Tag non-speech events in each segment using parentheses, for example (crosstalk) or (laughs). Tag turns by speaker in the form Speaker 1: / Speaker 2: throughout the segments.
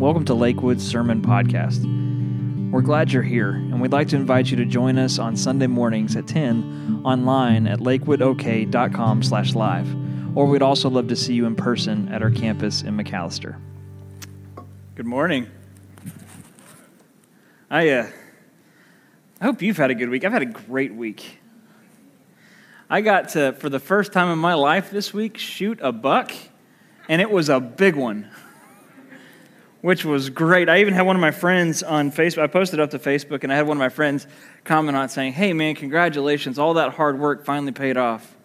Speaker 1: welcome to Lakewood's Sermon Podcast. We're glad you're here, and we'd like to invite you to join us on Sunday mornings at 10 online at lakewoodok.com slash live, or we'd also love to see you in person at our campus in McAlester. Good morning. I, uh, I hope you've had a good week. I've had a great week. I got to, for the first time in my life this week, shoot a buck, and it was a big one which was great. I even had one of my friends on Facebook. I posted up to Facebook, and I had one of my friends comment on saying, Hey, man, congratulations. All that hard work finally paid off.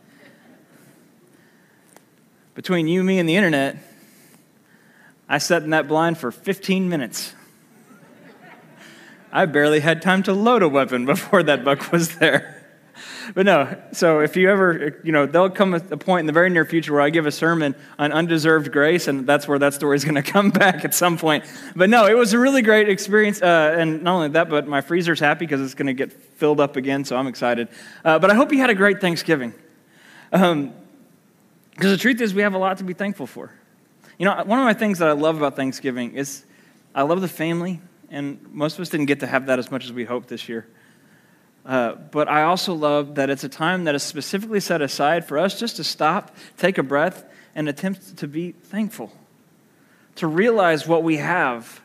Speaker 1: Between you, me, and the internet, I sat in that blind for 15 minutes. I barely had time to load a weapon (laughs) before that buck was there but no, so if you ever, you know, there'll come a point in the very near future where I give a sermon on undeserved grace, and that's where that story is going (laughs) to come back at some point. But no, it was a really great experience. Uh, and not only that, but my freezer's happy because it's going to get filled up again, so I'm excited. Uh, but I hope you had a great Thanksgiving. Because um, the truth is, we have a lot to be thankful for. You know, one of my things that I love about Thanksgiving is I love the family, and most of us didn't get to have that as much as we hoped this year. Uh, but I also love that it's a time that is specifically set aside for us just to stop, take a breath, and attempt to be thankful, to realize what we have.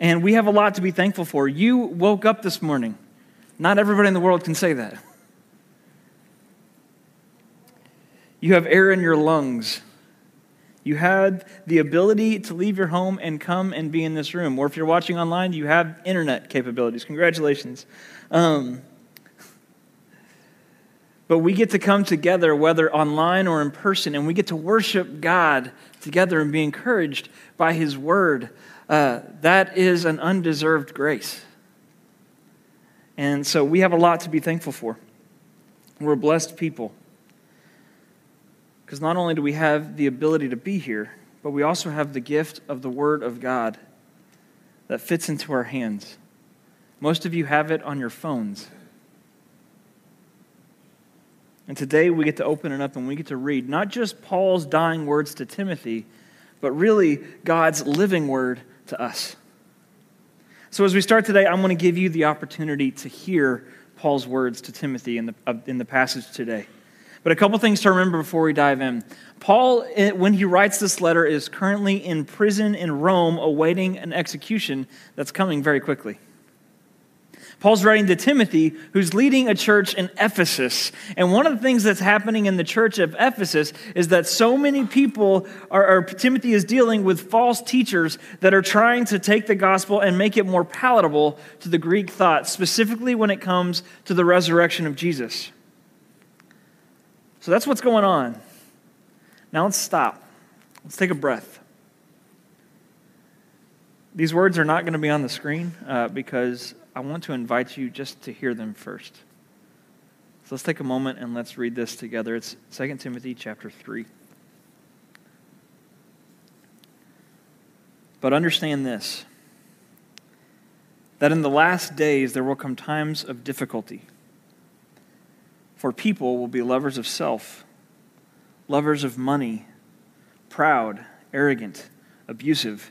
Speaker 1: And we have a lot to be thankful for. You woke up this morning. Not everybody in the world can say that. You have air in your lungs. You had the ability to leave your home and come and be in this room. Or if you're watching online, you have internet capabilities. Congratulations. Um, but we get to come together, whether online or in person, and we get to worship God together and be encouraged by His Word. Uh, that is an undeserved grace. And so we have a lot to be thankful for. We're blessed people. Because not only do we have the ability to be here, but we also have the gift of the Word of God that fits into our hands. Most of you have it on your phones. And today we get to open it up and we get to read not just Paul's dying words to Timothy, but really God's living word to us. So as we start today, I'm going to give you the opportunity to hear Paul's words to Timothy in the, in the passage today. But a couple things to remember before we dive in. Paul, eh, when he writes this letter, is currently in prison in Rome awaiting an execution that's coming very quickly. Paul's writing to Timothy, who's leading a church in Ephesus. And one of the things that's happening in the church of Ephesus is that so many people are, or Timothy is dealing with false teachers that are trying to take the gospel and make it more palatable to the Greek thought, specifically when it comes to the resurrection of Jesus. So that's what's going on. Now let's stop. Let's take a breath. These words are not going to be on the screen uh, because I want to invite you just to hear them first. So let's take a moment and let's read this together. It's 2 Timothy chapter 3. But understand this that in the last days there will come times of difficulty. For people will be lovers of self, lovers of money, proud, arrogant, abusive,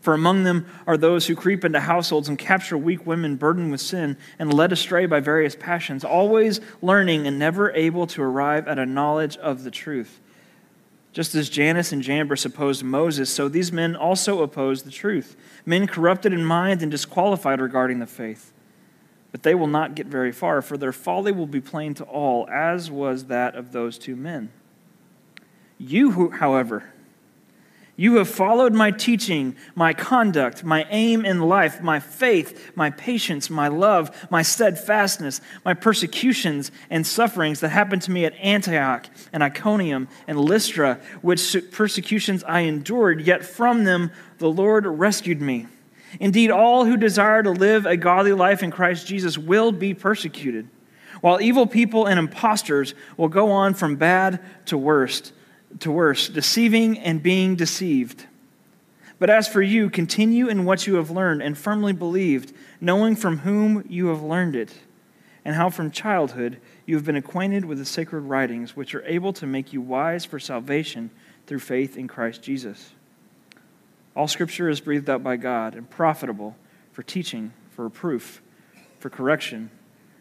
Speaker 1: for among them are those who creep into households and capture weak women burdened with sin and led astray by various passions, always learning and never able to arrive at a knowledge of the truth. Just as Jannes and Jambres opposed Moses, so these men also opposed the truth, men corrupted in mind and disqualified regarding the faith. But they will not get very far, for their folly will be plain to all, as was that of those two men. You, who, however, you have followed my teaching, my conduct, my aim in life, my faith, my patience, my love, my steadfastness, my persecutions and sufferings that happened to me at Antioch and Iconium and Lystra, which persecutions I endured, yet from them the Lord rescued me. Indeed, all who desire to live a godly life in Christ Jesus will be persecuted. while evil people and impostors will go on from bad to worst to worse, deceiving and being deceived. But as for you, continue in what you have learned and firmly believed, knowing from whom you have learned it, and how from childhood you have been acquainted with the sacred writings, which are able to make you wise for salvation through faith in Christ Jesus. All scripture is breathed out by God and profitable for teaching, for reproof, for correction,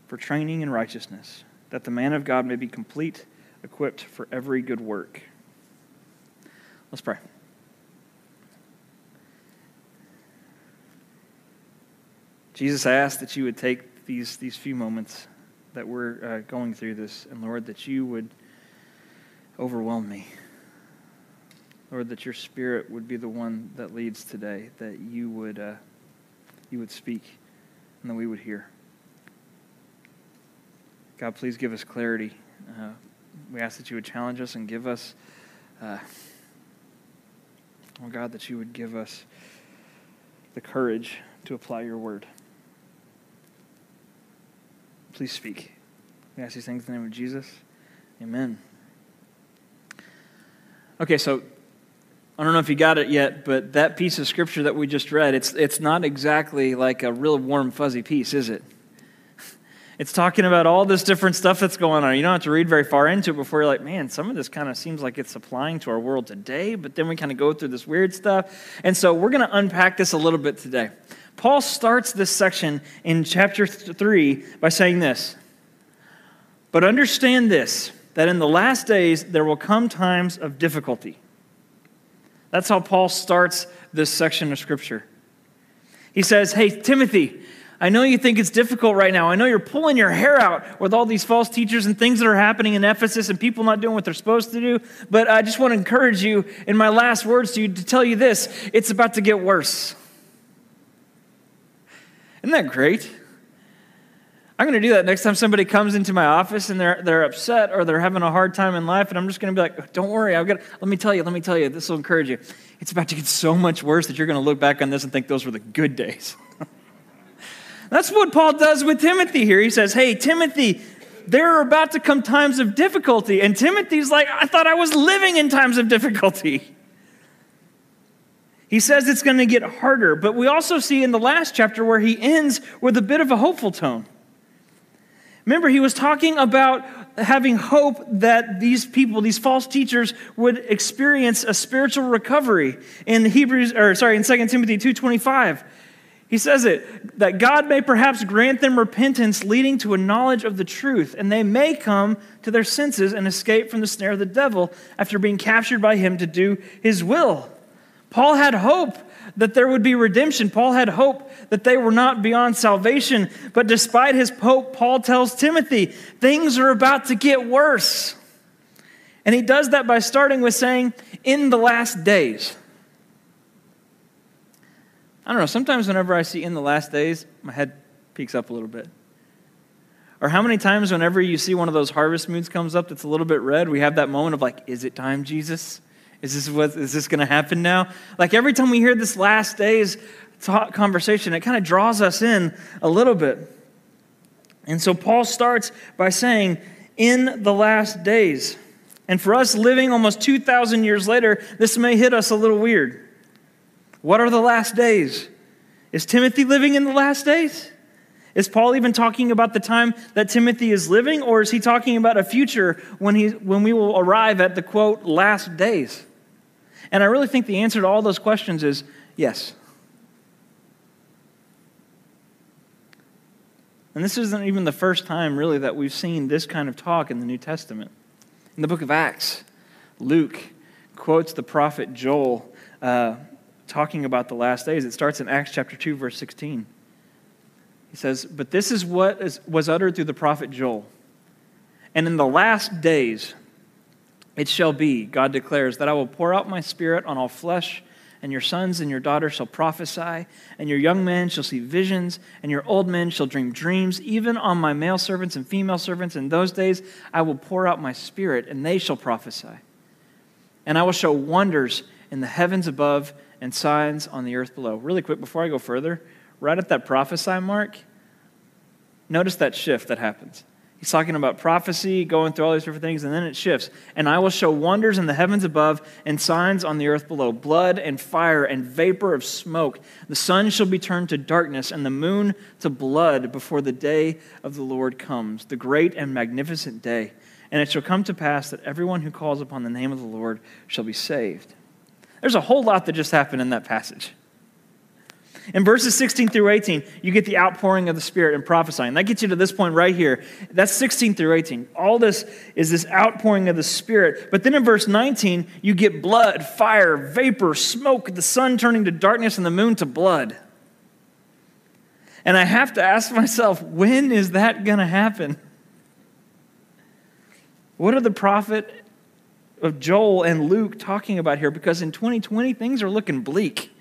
Speaker 1: for training in righteousness, that the man of God may be complete, equipped for every good work. Let's pray. Jesus, I ask that you would take these, these few moments that we're uh, going through this, and Lord, that you would overwhelm me. Lord, that your spirit would be the one that leads today, that you would, uh, you would speak, and that we would hear. God, please give us clarity. Uh, we ask that you would challenge us and give us, uh, oh God, that you would give us the courage to apply your word. Please speak. We ask these things in the name of Jesus. Amen. Okay, so I don't know if you got it yet, but that piece of scripture that we just read, it's, it's not exactly like a real warm, fuzzy piece, is it? It's talking about all this different stuff that's going on. You don't have to read very far into it before you're like, man, some of this kind of seems like it's applying to our world today, but then we kind of go through this weird stuff. And so we're going to unpack this a little bit today. Paul starts this section in chapter 3 by saying this But understand this, that in the last days there will come times of difficulty. That's how Paul starts this section of Scripture. He says, Hey, Timothy, I know you think it's difficult right now. I know you're pulling your hair out with all these false teachers and things that are happening in Ephesus and people not doing what they're supposed to do. But I just want to encourage you in my last words to you to tell you this it's about to get worse. Isn't that great? I'm going to do that next time somebody comes into my office and they're, they're upset or they're having a hard time in life, and I'm just going to be like, don't worry, I've got, let me tell you, let me tell you, this will encourage you. It's about to get so much worse that you're going to look back on this and think those were the good days. (laughs) That's what Paul does with Timothy here. He says, Hey, Timothy, there are about to come times of difficulty. And Timothy's like, I thought I was living in times of difficulty. He says it's going to get harder, but we also see in the last chapter where he ends with a bit of a hopeful tone. Remember, he was talking about having hope that these people, these false teachers, would experience a spiritual recovery. In Hebrews, or sorry, in 2 Timothy 2.25, he says it that God may perhaps grant them repentance leading to a knowledge of the truth, and they may come to their senses and escape from the snare of the devil after being captured by him to do his will. Paul had hope that there would be redemption. Paul had hope that they were not beyond salvation. But despite his hope, Paul tells Timothy, things are about to get worse. And he does that by starting with saying, in the last days. I don't know, sometimes whenever I see in the last days, my head peeks up a little bit. Or how many times whenever you see one of those harvest moons comes up that's a little bit red, we have that moment of like, is it time, Jesus? Is this what is this going to happen now? Like every time we hear this last days talk, conversation, it kind of draws us in a little bit. And so Paul starts by saying, in the last days. And for us living almost 2,000 years later, this may hit us a little weird. What are the last days? Is Timothy living in the last days? Is Paul even talking about the time that Timothy is living, or is he talking about a future when, he, when we will arrive at the quote, last days? And I really think the answer to all those questions is yes. And this isn't even the first time, really, that we've seen this kind of talk in the New Testament. In the book of Acts, Luke quotes the prophet Joel. Uh, talking about the last days. It starts in Acts chapter 2, verse 16. He says, But this is what is, was uttered through the prophet Joel. And in the last days it shall be, God declares, that I will pour out my spirit on all flesh, and your sons and your daughters shall prophesy, and your young men shall see visions, and your old men shall dream dreams, even on my male servants and female servants. In those days I will pour out my spirit, and they shall prophesy. And I will show wonders in the heavens above and signs on the earth below. Really quick, before I go further, right at that prophesy mark, notice that shift that happens. He's talking about prophecy, going through all these different things, and then it shifts. And I will show wonders in the heavens above and signs on the earth below blood and fire and vapor of smoke. The sun shall be turned to darkness and the moon to blood before the day of the Lord comes, the great and magnificent day. And it shall come to pass that everyone who calls upon the name of the Lord shall be saved. There's a whole lot that just happened in that passage. In verses 16 through 18, you get the outpouring of the Spirit and prophesying. That gets you to this point right here. That's 16 through 18. All this is this outpouring of the Spirit. But then in verse 19, you get blood, fire, vapor, smoke, the sun turning to darkness and the moon to blood. And I have to ask myself, when is that going to happen? What are the prophet of Joel and Luke talking about here? Because in 2020, things are looking bleak.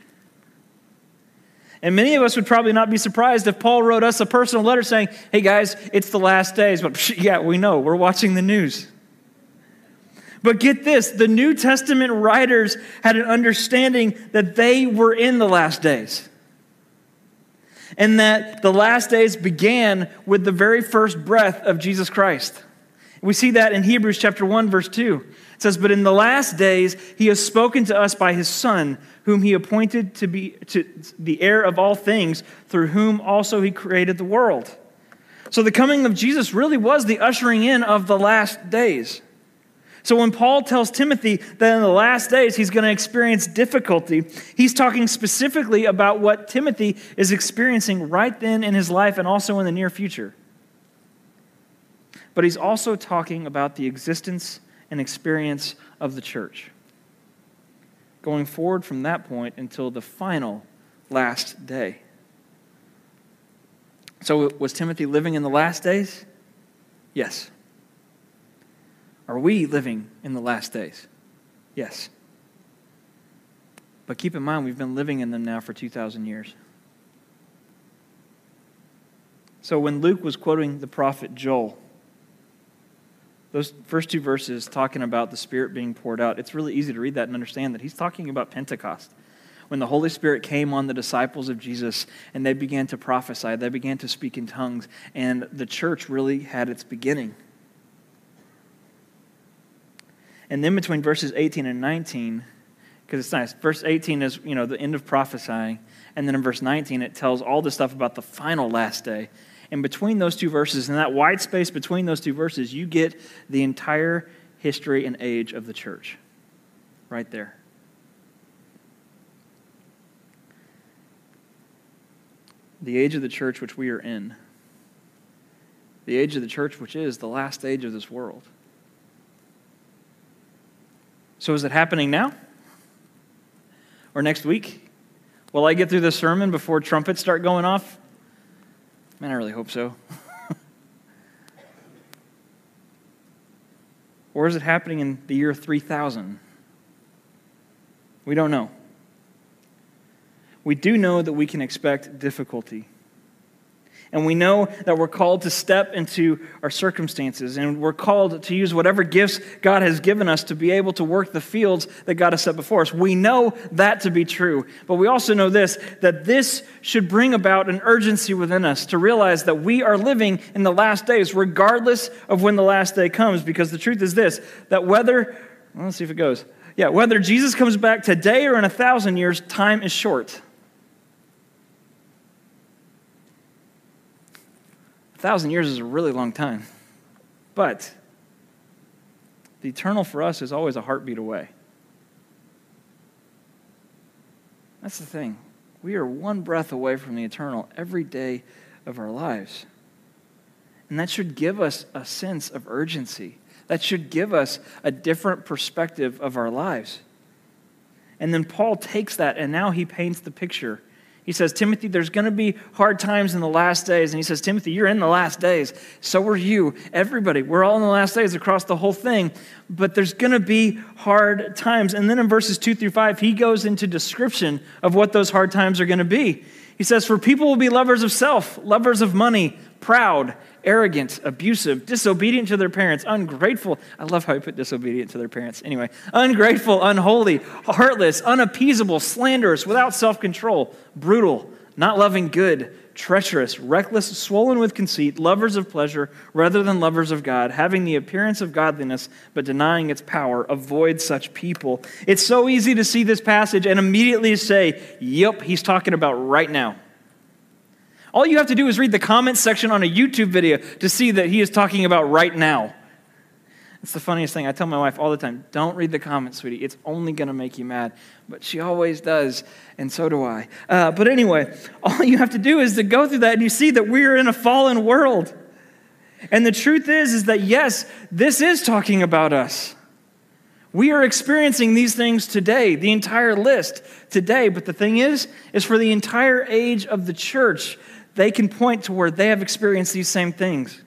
Speaker 1: And many of us would probably not be surprised if Paul wrote us a personal letter saying, Hey guys, it's the last days. But yeah, we know. We're watching the news. But get this the New Testament writers had an understanding that they were in the last days. And that the last days began with the very first breath of Jesus Christ. We see that in Hebrews chapter 1 verse 2. It says, But in the last days he has spoken to us by his Son, whom he appointed to be to the heir of all things, through whom also he created the world. So the coming of Jesus really was the ushering in of the last days. So when Paul tells Timothy that in the last days he's going to experience difficulty, he's talking specifically about what Timothy is experiencing right then in his life and also in the near future. But he's also talking about the existence and experience of the church. Going forward from that point until the final last day. So, was Timothy living in the last days? Yes. Are we living in the last days? Yes. But keep in mind, we've been living in them now for 2,000 years. So, when Luke was quoting the prophet Joel, those first two verses talking about the Spirit being poured out, it's really easy to read that and understand that he's talking about Pentecost. When the Holy Spirit came on the disciples of Jesus and they began to prophesy, they began to speak in tongues, and the church really had its beginning. And then between verses 18 and 19, because it's nice, verse 18 is, you know, the end of prophesying, and then in verse 19 it tells all the stuff about the final last day and between those two verses, in that white space between those two verses, you get the entire history and age of the church. Right there. The age of the church which we are in. The age of the church which is the last age of this world. So is it happening now? Or next week? Will I get through the sermon before trumpets start going off? Man, I really hope so. (laughs) or is it happening in the year 3000? We don't know. We do know that we can expect difficulty. And we know that we're called to step into our circumstances and we're called to use whatever gifts God has given us to be able to work the fields that God has set before us. We know that to be true. But we also know this that this should bring about an urgency within us to realize that we are living in the last days, regardless of when the last day comes. Because the truth is this that whether, well, let's see if it goes. Yeah, whether Jesus comes back today or in a thousand years, time is short. A thousand years is a really long time. But the eternal for us is always a heartbeat away. That's the thing. We are one breath away from the eternal every day of our lives. And that should give us a sense of urgency. That should give us a different perspective of our lives. And then Paul takes that and now he paints the picture he says, Timothy, there's going to be hard times in the last days. And he says, Timothy, you're in the last days. So are you. Everybody. We're all in the last days across the whole thing. But there's going to be hard times. And then in verses 2 through 5, he goes into description of what those hard times are going to be. He says, For people will be lovers of self, lovers of money, proud, arrogant, abusive, disobedient to their parents, ungrateful. I love how I put disobedient to their parents. Anyway, ungrateful, unholy, heartless, unappeasable, slanderous, without self control, brutal, not loving good, treacherous, reckless, swollen with conceit, lovers of pleasure rather than lovers of God, having the appearance of godliness but denying its power. Avoid such people. It's so easy to see this passage and immediately say, Yep, he's talking about right now. All you have to do is read the comments section on a YouTube video to see that he is talking about right now. It's the funniest thing. I tell my wife all the time don't read the comments, sweetie. It's only going to make you mad. But she always does, and so do I. Uh, but anyway, (laughs) all you have to do is to go through that, and you see that we're in a fallen world. And the truth is, is that yes, this is talking about us. We are experiencing these things today, the entire list today. But the thing is, is for the entire age of the church, they can point to where they have experienced these same things.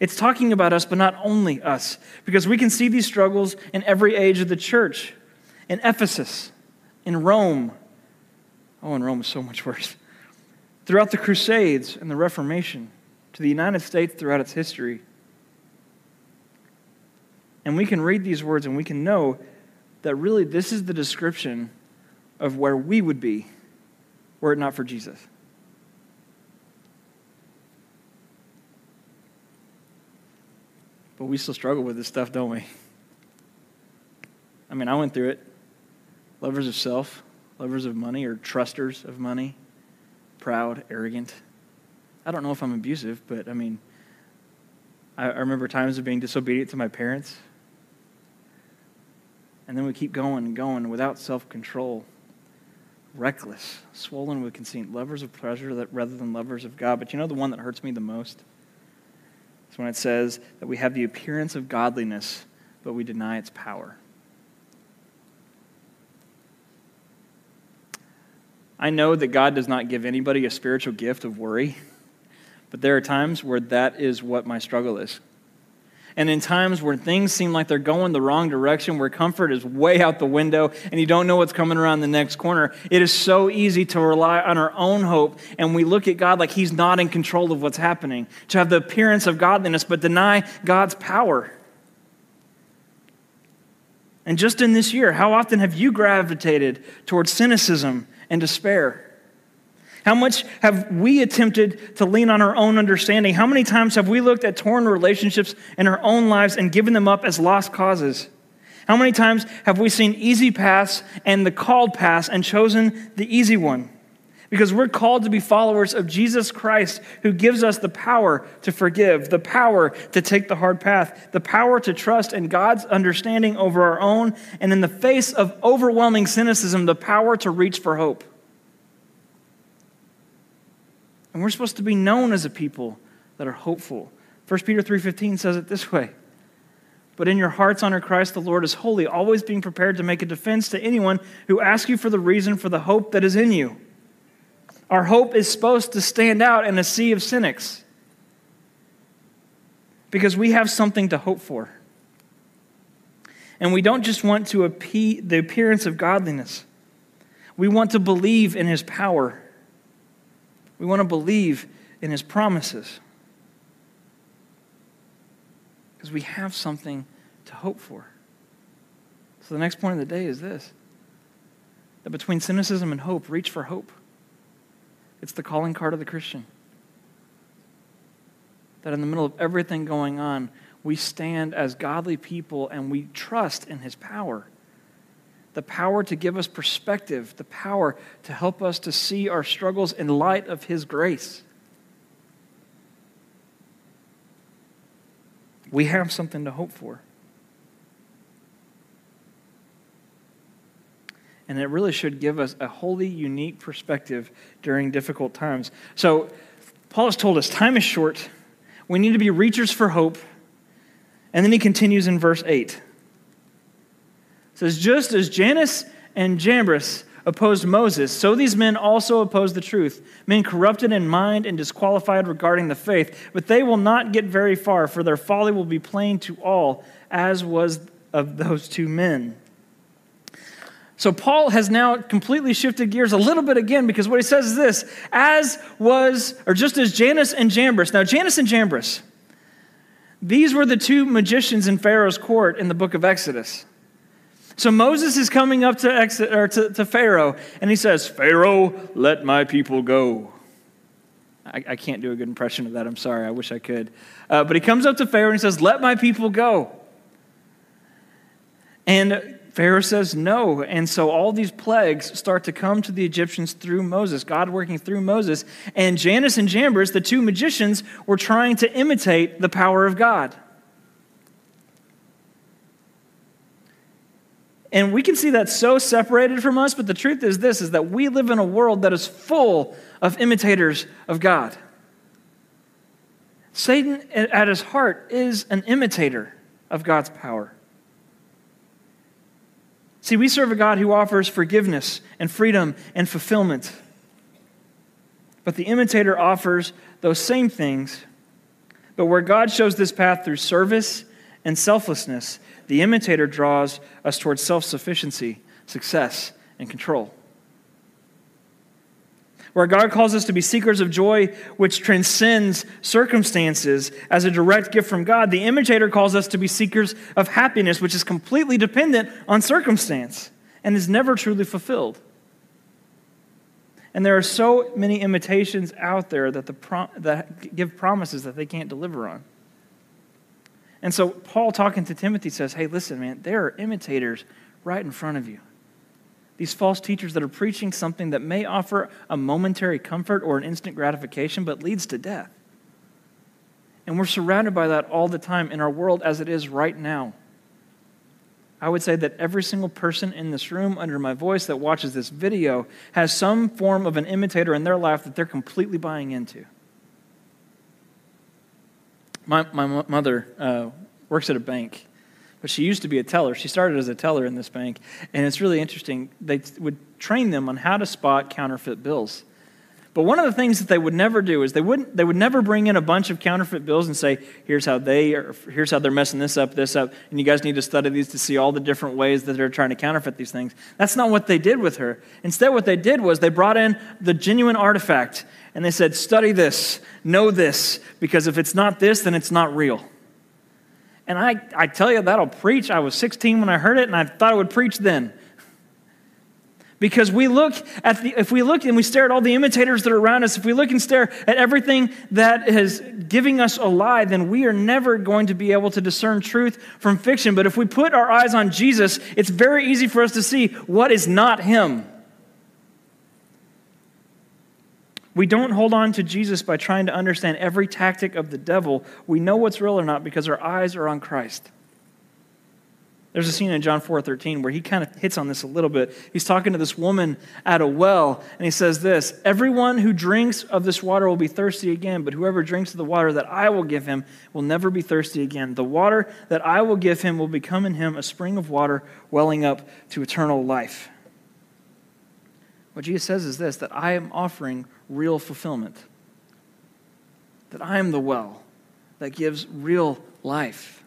Speaker 1: It's talking about us, but not only us, because we can see these struggles in every age of the church. In Ephesus, in Rome. Oh, and Rome is so much worse. Throughout the Crusades and the Reformation, to the United States throughout its history. And we can read these words and we can know that really this is the description of where we would be were it not for Jesus. But we still struggle with this stuff, don't we? I mean, I went through it. Lovers of self, lovers of money, or trusters of money, proud, arrogant. I don't know if I'm abusive, but I mean, I, I remember times of being disobedient to my parents. And then we keep going and going without self control. Reckless, swollen with conceit, lovers of pleasure rather than lovers of God. But you know the one that hurts me the most? When it says that we have the appearance of godliness, but we deny its power. I know that God does not give anybody a spiritual gift of worry, but there are times where that is what my struggle is. And in times where things seem like they're going the wrong direction, where comfort is way out the window and you don't know what's coming around the next corner, it is so easy to rely on our own hope and we look at God like He's not in control of what's happening, to have the appearance of godliness but deny God's power. And just in this year, how often have you gravitated towards cynicism and despair? How much have we attempted to lean on our own understanding? How many times have we looked at torn relationships in our own lives and given them up as lost causes? How many times have we seen easy paths and the called paths and chosen the easy one? Because we're called to be followers of Jesus Christ, who gives us the power to forgive, the power to take the hard path, the power to trust in God's understanding over our own, and in the face of overwhelming cynicism, the power to reach for hope. And we're supposed to be known as a people that are hopeful. 1 Peter 3:15 says it this way. But in your hearts honor Christ the Lord as holy, always being prepared to make a defense to anyone who asks you for the reason for the hope that is in you. Our hope is supposed to stand out in a sea of cynics because we have something to hope for. And we don't just want to appease the appearance of godliness. We want to believe in his power we want to believe in his promises because we have something to hope for. So the next point of the day is this that between cynicism and hope, reach for hope. It's the calling card of the Christian. That in the middle of everything going on, we stand as godly people and we trust in his power the power to give us perspective, the power to help us to see our struggles in light of His grace. We have something to hope for. And it really should give us a wholly unique perspective during difficult times. So, Paul has told us time is short. We need to be reachers for hope. And then he continues in verse 8 says, Just as Jannes and Jambres opposed Moses, so these men also oppose the truth, men corrupted in mind and disqualified regarding the faith. But they will not get very far, for their folly will be plain to all, as was of those two men. So Paul has now completely shifted gears a little bit again because what he says is this as was, or just as Jannes and Jambres. Now, Jannes and Jambres, these were the two magicians in Pharaoh's court in the book of Exodus. So Moses is coming up to, exit, or to, to Pharaoh, and he says, Pharaoh, let my people go. I, I can't do a good impression of that. I'm sorry. I wish I could. Uh, but he comes up to Pharaoh and he says, Let my people go. And Pharaoh says no. And so all these plagues start to come to the Egyptians through Moses, God working through Moses. And Jannes and Jambres, the two magicians, were trying to imitate the power of God. And we can see that so separated from us, but the truth is this is that we live in a world that is full of imitators of God. Satan at his heart is an imitator of God's power. See, we serve a God who offers forgiveness and freedom and fulfillment. But the imitator offers those same things. But where God shows this path through service and selflessness, the imitator draws us towards self sufficiency, success, and control where God calls us to be seekers of joy which transcends circumstances as a direct gift from God, the imitator calls us to be seekers of happiness which is completely dependent on circumstance and is never truly fulfilled. And there are so many imitations out there that, the that give promises that they can't deliver on. And so, Paul, talking to Timothy, says, Hey, listen, man, there are imitators right in front of you these false teachers that are preaching something that may offer a momentary comfort or an instant gratification, but leads to death. And we're surrounded by that all the time in our world as it is right now. I would say that every single person in this room, under my voice, that watches this video, has some form of an imitator in their life that they're completely buying into. My, my mother uh, works at a bank but she used to be a teller. She started as a teller in this bank. And it's really interesting. They would train them on how to spot counterfeit bills. But one of the things that they would never do is they wouldn't they would never bring in a bunch of counterfeit bills and say, here's how they are, here's how they're messing this up, this up, and you guys need to study these to see all the different ways that they're trying to counterfeit these things. That's not what they did with her. Instead, what they did was they brought in the genuine artifact and they said, study this, know this, because if it's not this, then it's not real. And I, I tell you, that'll preach. I was 16 when I heard it, and I thought I would preach then. Because we look at the, if we look and we stare at all the imitators that are around us, if we look and stare at everything that is giving us a lie, then we are never going to be able to discern truth from fiction. But if we put our eyes on Jesus, it's very easy for us to see what is not Him. We don't hold on to Jesus by trying to understand every tactic of the devil. We know what's real or not because our eyes are on Christ. There's a scene in John 4:13 where he kind of hits on this a little bit. He's talking to this woman at a well, and he says this, "Everyone who drinks of this water will be thirsty again, but whoever drinks of the water that I will give him will never be thirsty again. The water that I will give him will become in him a spring of water welling up to eternal life." What Jesus says is this that I am offering real fulfillment, that I am the well that gives real life.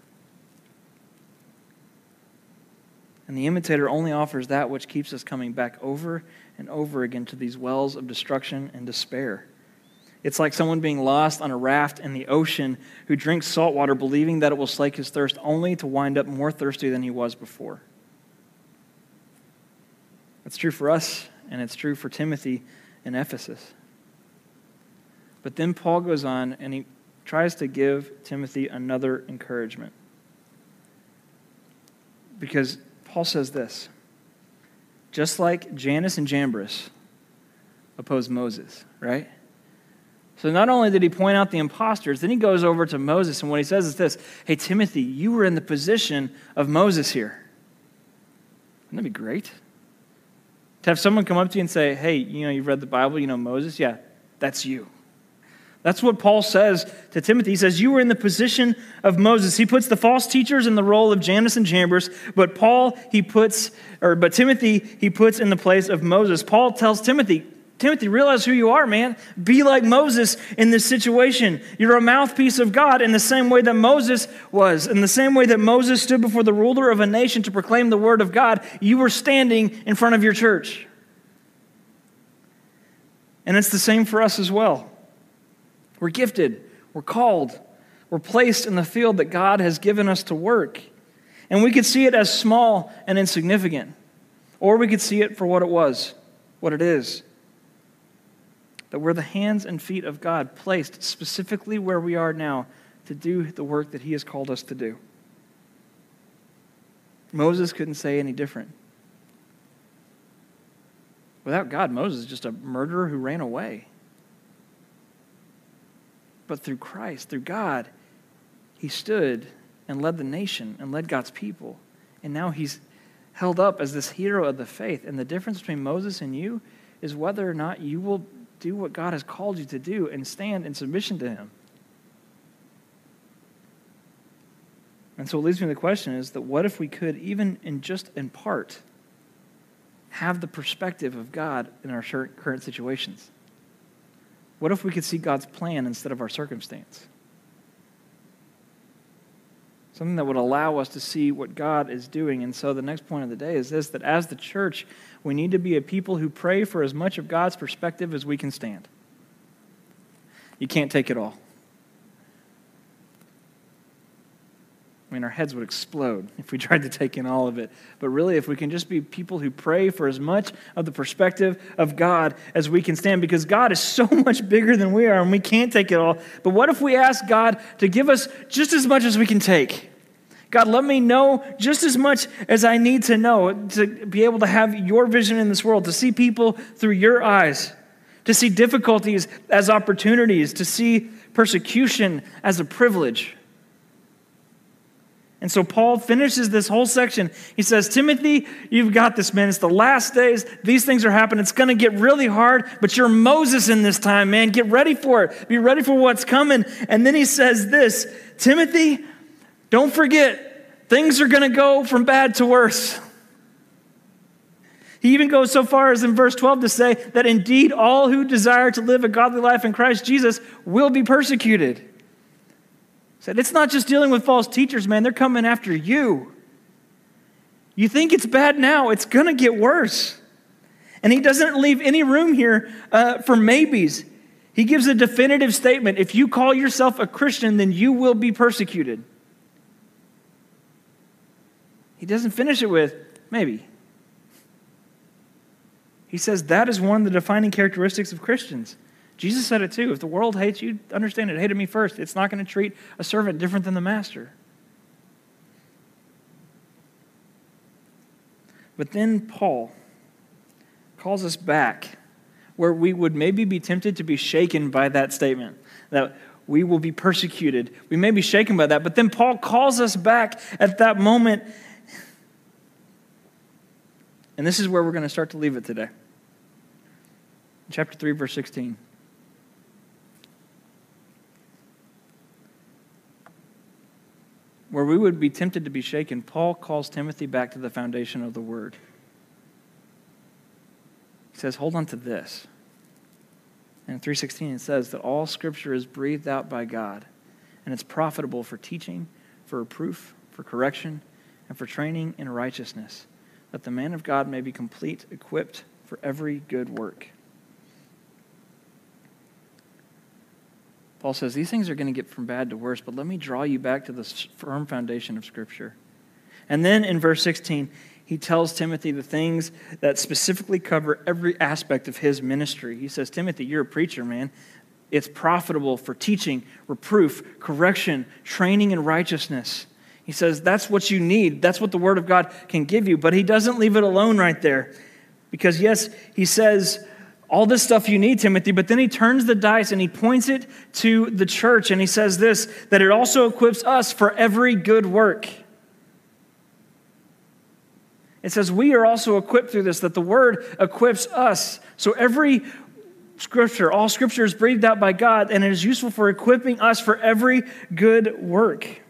Speaker 1: And the imitator only offers that which keeps us coming back over and over again to these wells of destruction and despair. It's like someone being lost on a raft in the ocean who drinks salt water believing that it will slake his thirst only to wind up more thirsty than he was before. That's true for us and it's true for Timothy in Ephesus. But then Paul goes on and he tries to give Timothy another encouragement. Because Paul says this just like Jannes and Jambres opposed Moses, right? So not only did he point out the imposters, then he goes over to Moses, and what he says is this Hey, Timothy, you were in the position of Moses here. Wouldn't that be great? To have someone come up to you and say, hey, you know, you've read the Bible, you know Moses? Yeah, that's you. That's what Paul says to Timothy. He says, You were in the position of Moses. He puts the false teachers in the role of Jannes and Jambres, but Paul, he puts, or but Timothy, he puts in the place of Moses. Paul tells Timothy, Timothy, realize who you are, man. Be like Moses in this situation. You're a mouthpiece of God in the same way that Moses was. In the same way that Moses stood before the ruler of a nation to proclaim the word of God, you were standing in front of your church. And it's the same for us as well. We're gifted, we're called, we're placed in the field that God has given us to work. And we could see it as small and insignificant, or we could see it for what it was, what it is. that we're the hands and feet of God, placed specifically where we are now to do the work that He has called us to do. Moses couldn't say any different. Without God, Moses is just a murderer who ran away. But through Christ, through God, he stood and led the nation and led God's people. And now he's held up as this hero of the faith. And the difference between Moses and you is whether or not you will do what God has called you to do and stand in submission to him. And so it leads me to the question is that what if we could, even in just in part, have the perspective of God in our current situations? What if we could see God's plan instead of our circumstance? Something that would allow us to see what God is doing. And so the next point of the day is this that as the church, we need to be a people who pray for as much of God's perspective as we can stand. You can't take it all. I mean, our heads would explode (laughs) if we tried to take in all of it. But really, if we can just be people who pray for as much of the perspective of God as we can stand, because God is so (laughs) much bigger than we are and we can't take it all. But what if we ask God to give us just as much as we can take? God, let me know just as much as I need to know to be able to have your vision in this world, to see people through your eyes, to see difficulties as opportunities, to see persecution as a privilege. And so Paul finishes this whole section. He says, Timothy, you've got this, man. It's the last days. These things are happening. It's going to get really hard, but you're Moses in this time, man. Get ready for it. Be ready for what's coming. And then he says this Timothy, don't forget, things are going to go from bad to worse. He even goes so far as in verse 12 to say that indeed all who desire to live a godly life in Christ Jesus will be persecuted. Said, it's not just dealing with false teachers, man. They're coming after you. You think it's bad now, it's going to get worse. And he doesn't leave any room here uh, for maybes. He gives a definitive statement. If you call yourself a Christian, then you will be persecuted. He doesn't finish it with maybe. He says that is one of the defining characteristics of Christians. Jesus said it too. If the world hates you, understand it hated me first. It's not going to treat a servant different than the master. But then Paul calls us back where we would maybe be tempted to be shaken by that statement that we will be persecuted. We may be shaken by that, but then Paul calls us back at that moment. And this is where we're going to start to leave it today. Chapter 3, verse 16. Where we would be tempted to be shaken, Paul calls Timothy back to the foundation of the word. He says, Hold on to this. in 316 it says that all scripture is breathed out by God, and it's profitable for teaching, for reproof, for correction, and for training in righteousness, that the man of God may be complete, equipped for every good work. Paul says these things are going to get from bad to worse, but let me draw you back to the firm foundation of Scripture. And then in verse 16, he tells Timothy the things that specifically cover every aspect of his ministry. He says, Timothy, you're a preacher, man. It's profitable for teaching, reproof, correction, training in righteousness. He says that's what you need. That's what the Word of God can give you. But he doesn't leave it alone right there. Because, yes, he says, all this stuff you need, Timothy, but then he turns the dice and he points it to the church and he says this that it also equips us for every good work. It says we are also equipped through this, that the word equips us. So every scripture, all scripture is breathed out by God and it is useful for equipping us for every good work.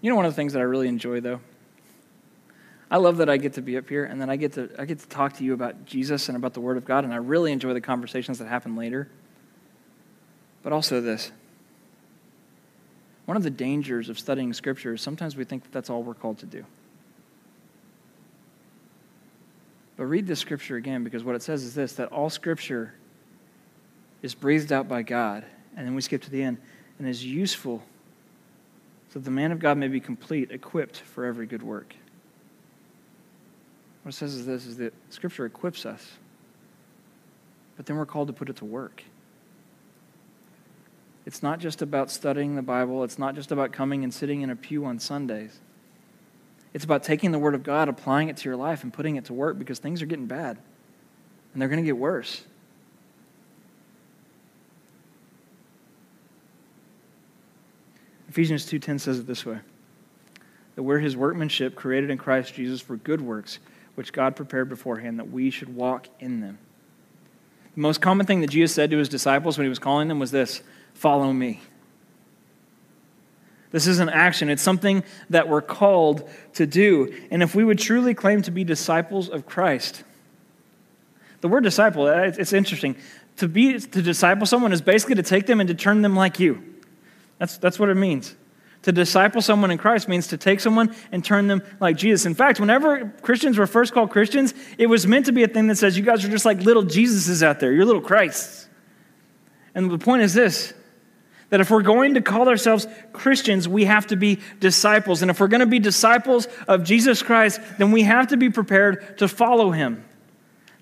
Speaker 1: You know, one of the things that I really enjoy, though? I love that I get to be up here and then I get to, I get to talk to you about Jesus and about the Word of God, and I really enjoy the conversations that happen later. But also, this one of the dangers of studying Scripture is sometimes we think that that's all we're called to do. But read this Scripture again because what it says is this that all Scripture is breathed out by God, and then we skip to the end, and is useful so that the man of God may be complete, equipped for every good work. What it says is this is that Scripture equips us, but then we're called to put it to work. It's not just about studying the Bible, it's not just about coming and sitting in a pew on Sundays. It's about taking the Word of God, applying it to your life, and putting it to work because things are getting bad. And they're going to get worse. Ephesians 2:10 says it this way: that we're his workmanship created in Christ Jesus for good works which God prepared beforehand that we should walk in them. The most common thing that Jesus said to his disciples when he was calling them was this, "Follow me." This is an action. It's something that we're called to do. And if we would truly claim to be disciples of Christ, the word disciple, uh, it's interesting. To be to disciple someone is basically to take them and to turn them like you. That's, that's what it means. To disciple someone in Christ means to take someone and turn them like Jesus. In fact, whenever Christians were first called Christians, it was meant to be a thing that says, you guys are just like little Jesuses out there. You're little Christs. And the point is this that if we're going to call ourselves Christians, we have to be disciples. And if we're going to be disciples of Jesus Christ, then we have to be prepared to follow him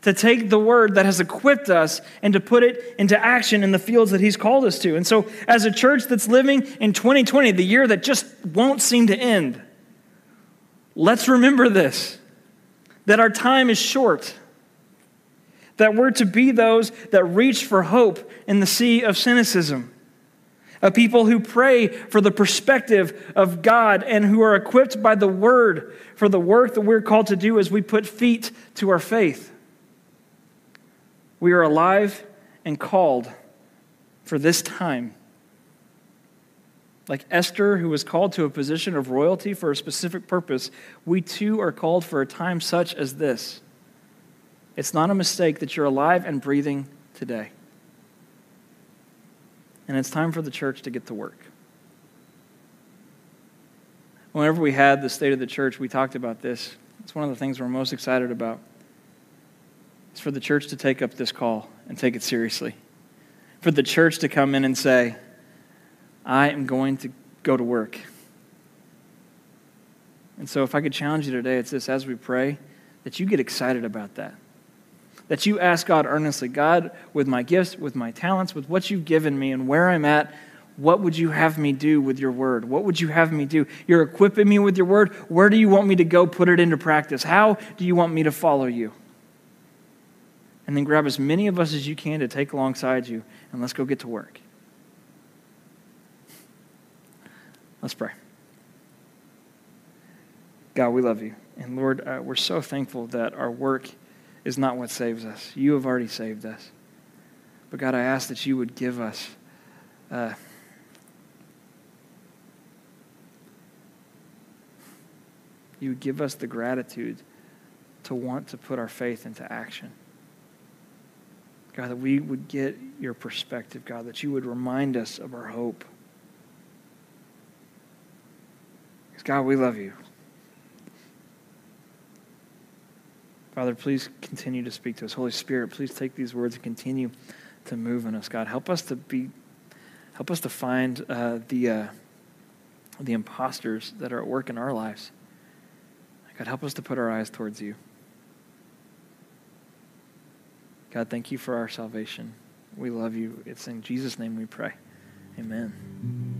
Speaker 1: to take the word that has equipped us and to put it into action in the fields that he's called us to. And so, as a church that's living in 2020, the year that just won't seem to end, let's remember this that our time is short. That we're to be those that reach for hope in the sea of cynicism. A people who pray for the perspective of God and who are equipped by the word for the work that we're called to do as we put feet to our faith. We are alive and called for this time. Like Esther, who was called to a position of royalty for a specific purpose, we too are called for a time such as this. It's not a mistake that you're alive and breathing today. And it's time for the church to get to work. Whenever we had the state of the church, we talked about this. It's one of the things we're most excited about is for the church to take up this call and take it seriously. For the church to come in and say, I am going to go to work. And so, if I could challenge you today, it's this as we pray, that you get excited about that. That you ask God earnestly, God, with my gifts, with my talents, with what you've given me and where I'm at, what would you have me do with your word? What would you have me do? You're equipping me with your word. Where do you want me to go put it into practice? How do you want me to follow you? And then grab as many of us as you can to take alongside you, and let's go get to work. Let's pray. God, we love you. And Lord, uh, we're so thankful that our work is not what saves us. You have already saved us. But God, I ask that you would give us. Uh, you would give us the gratitude to want to put our faith into action. God, that we would get your perspective, God, that you would remind us of our hope. Because, God, we love you. Father, please continue to speak to us. Holy Spirit, please take these words and continue to move in us. God, help us to be, help us to find uh, the, uh, the imposters that are at work in our lives. God, help us to put our eyes towards you. God, thank you for our salvation. We love you. It's in Jesus' name we pray. Amen.